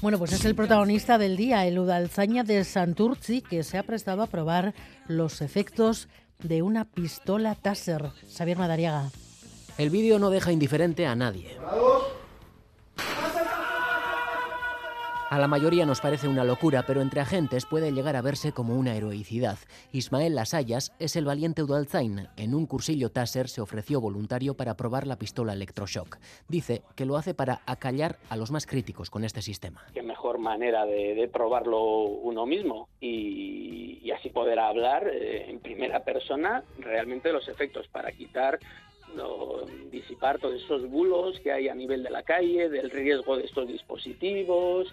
Bueno, pues es el protagonista del día, el Udalzaña de Santurci, que se ha prestado a probar los efectos de una pistola Taser. Xavier Madariaga. El vídeo no deja indiferente a nadie. A la mayoría nos parece una locura, pero entre agentes puede llegar a verse como una heroicidad. Ismael Lasayas es el valiente Udalzain. En un cursillo Taser se ofreció voluntario para probar la pistola electroshock. Dice que lo hace para acallar a los más críticos con este sistema. Qué mejor manera de, probarlo uno mismo y, así poder hablar eh, en primera persona realmente los efectos para quitar disipar todos esos bulos que hay a nivel de la calle, del riesgo de estos dispositivos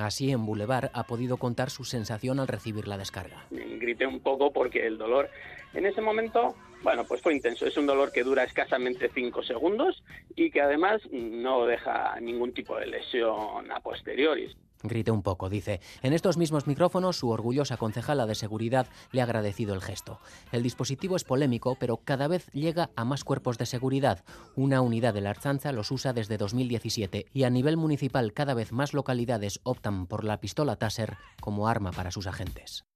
Así en Boulevard ha podido contar su sensación al recibir la descarga. Grité un poco porque el dolor en ese momento, bueno, pues fue intenso. Es un dolor que dura escasamente 5 segundos y que además no deja ningún tipo de lesión a posteriori. Grite un poco, dice. En estos mismos micrófonos, su orgullosa concejala de seguridad le ha agradecido el gesto. El dispositivo es polémico, pero cada vez llega a más cuerpos de seguridad. Una unidad de la Arzanza los usa desde 2017 y a nivel municipal cada vez más localidades optan por la pistola Taser como arma para sus agentes.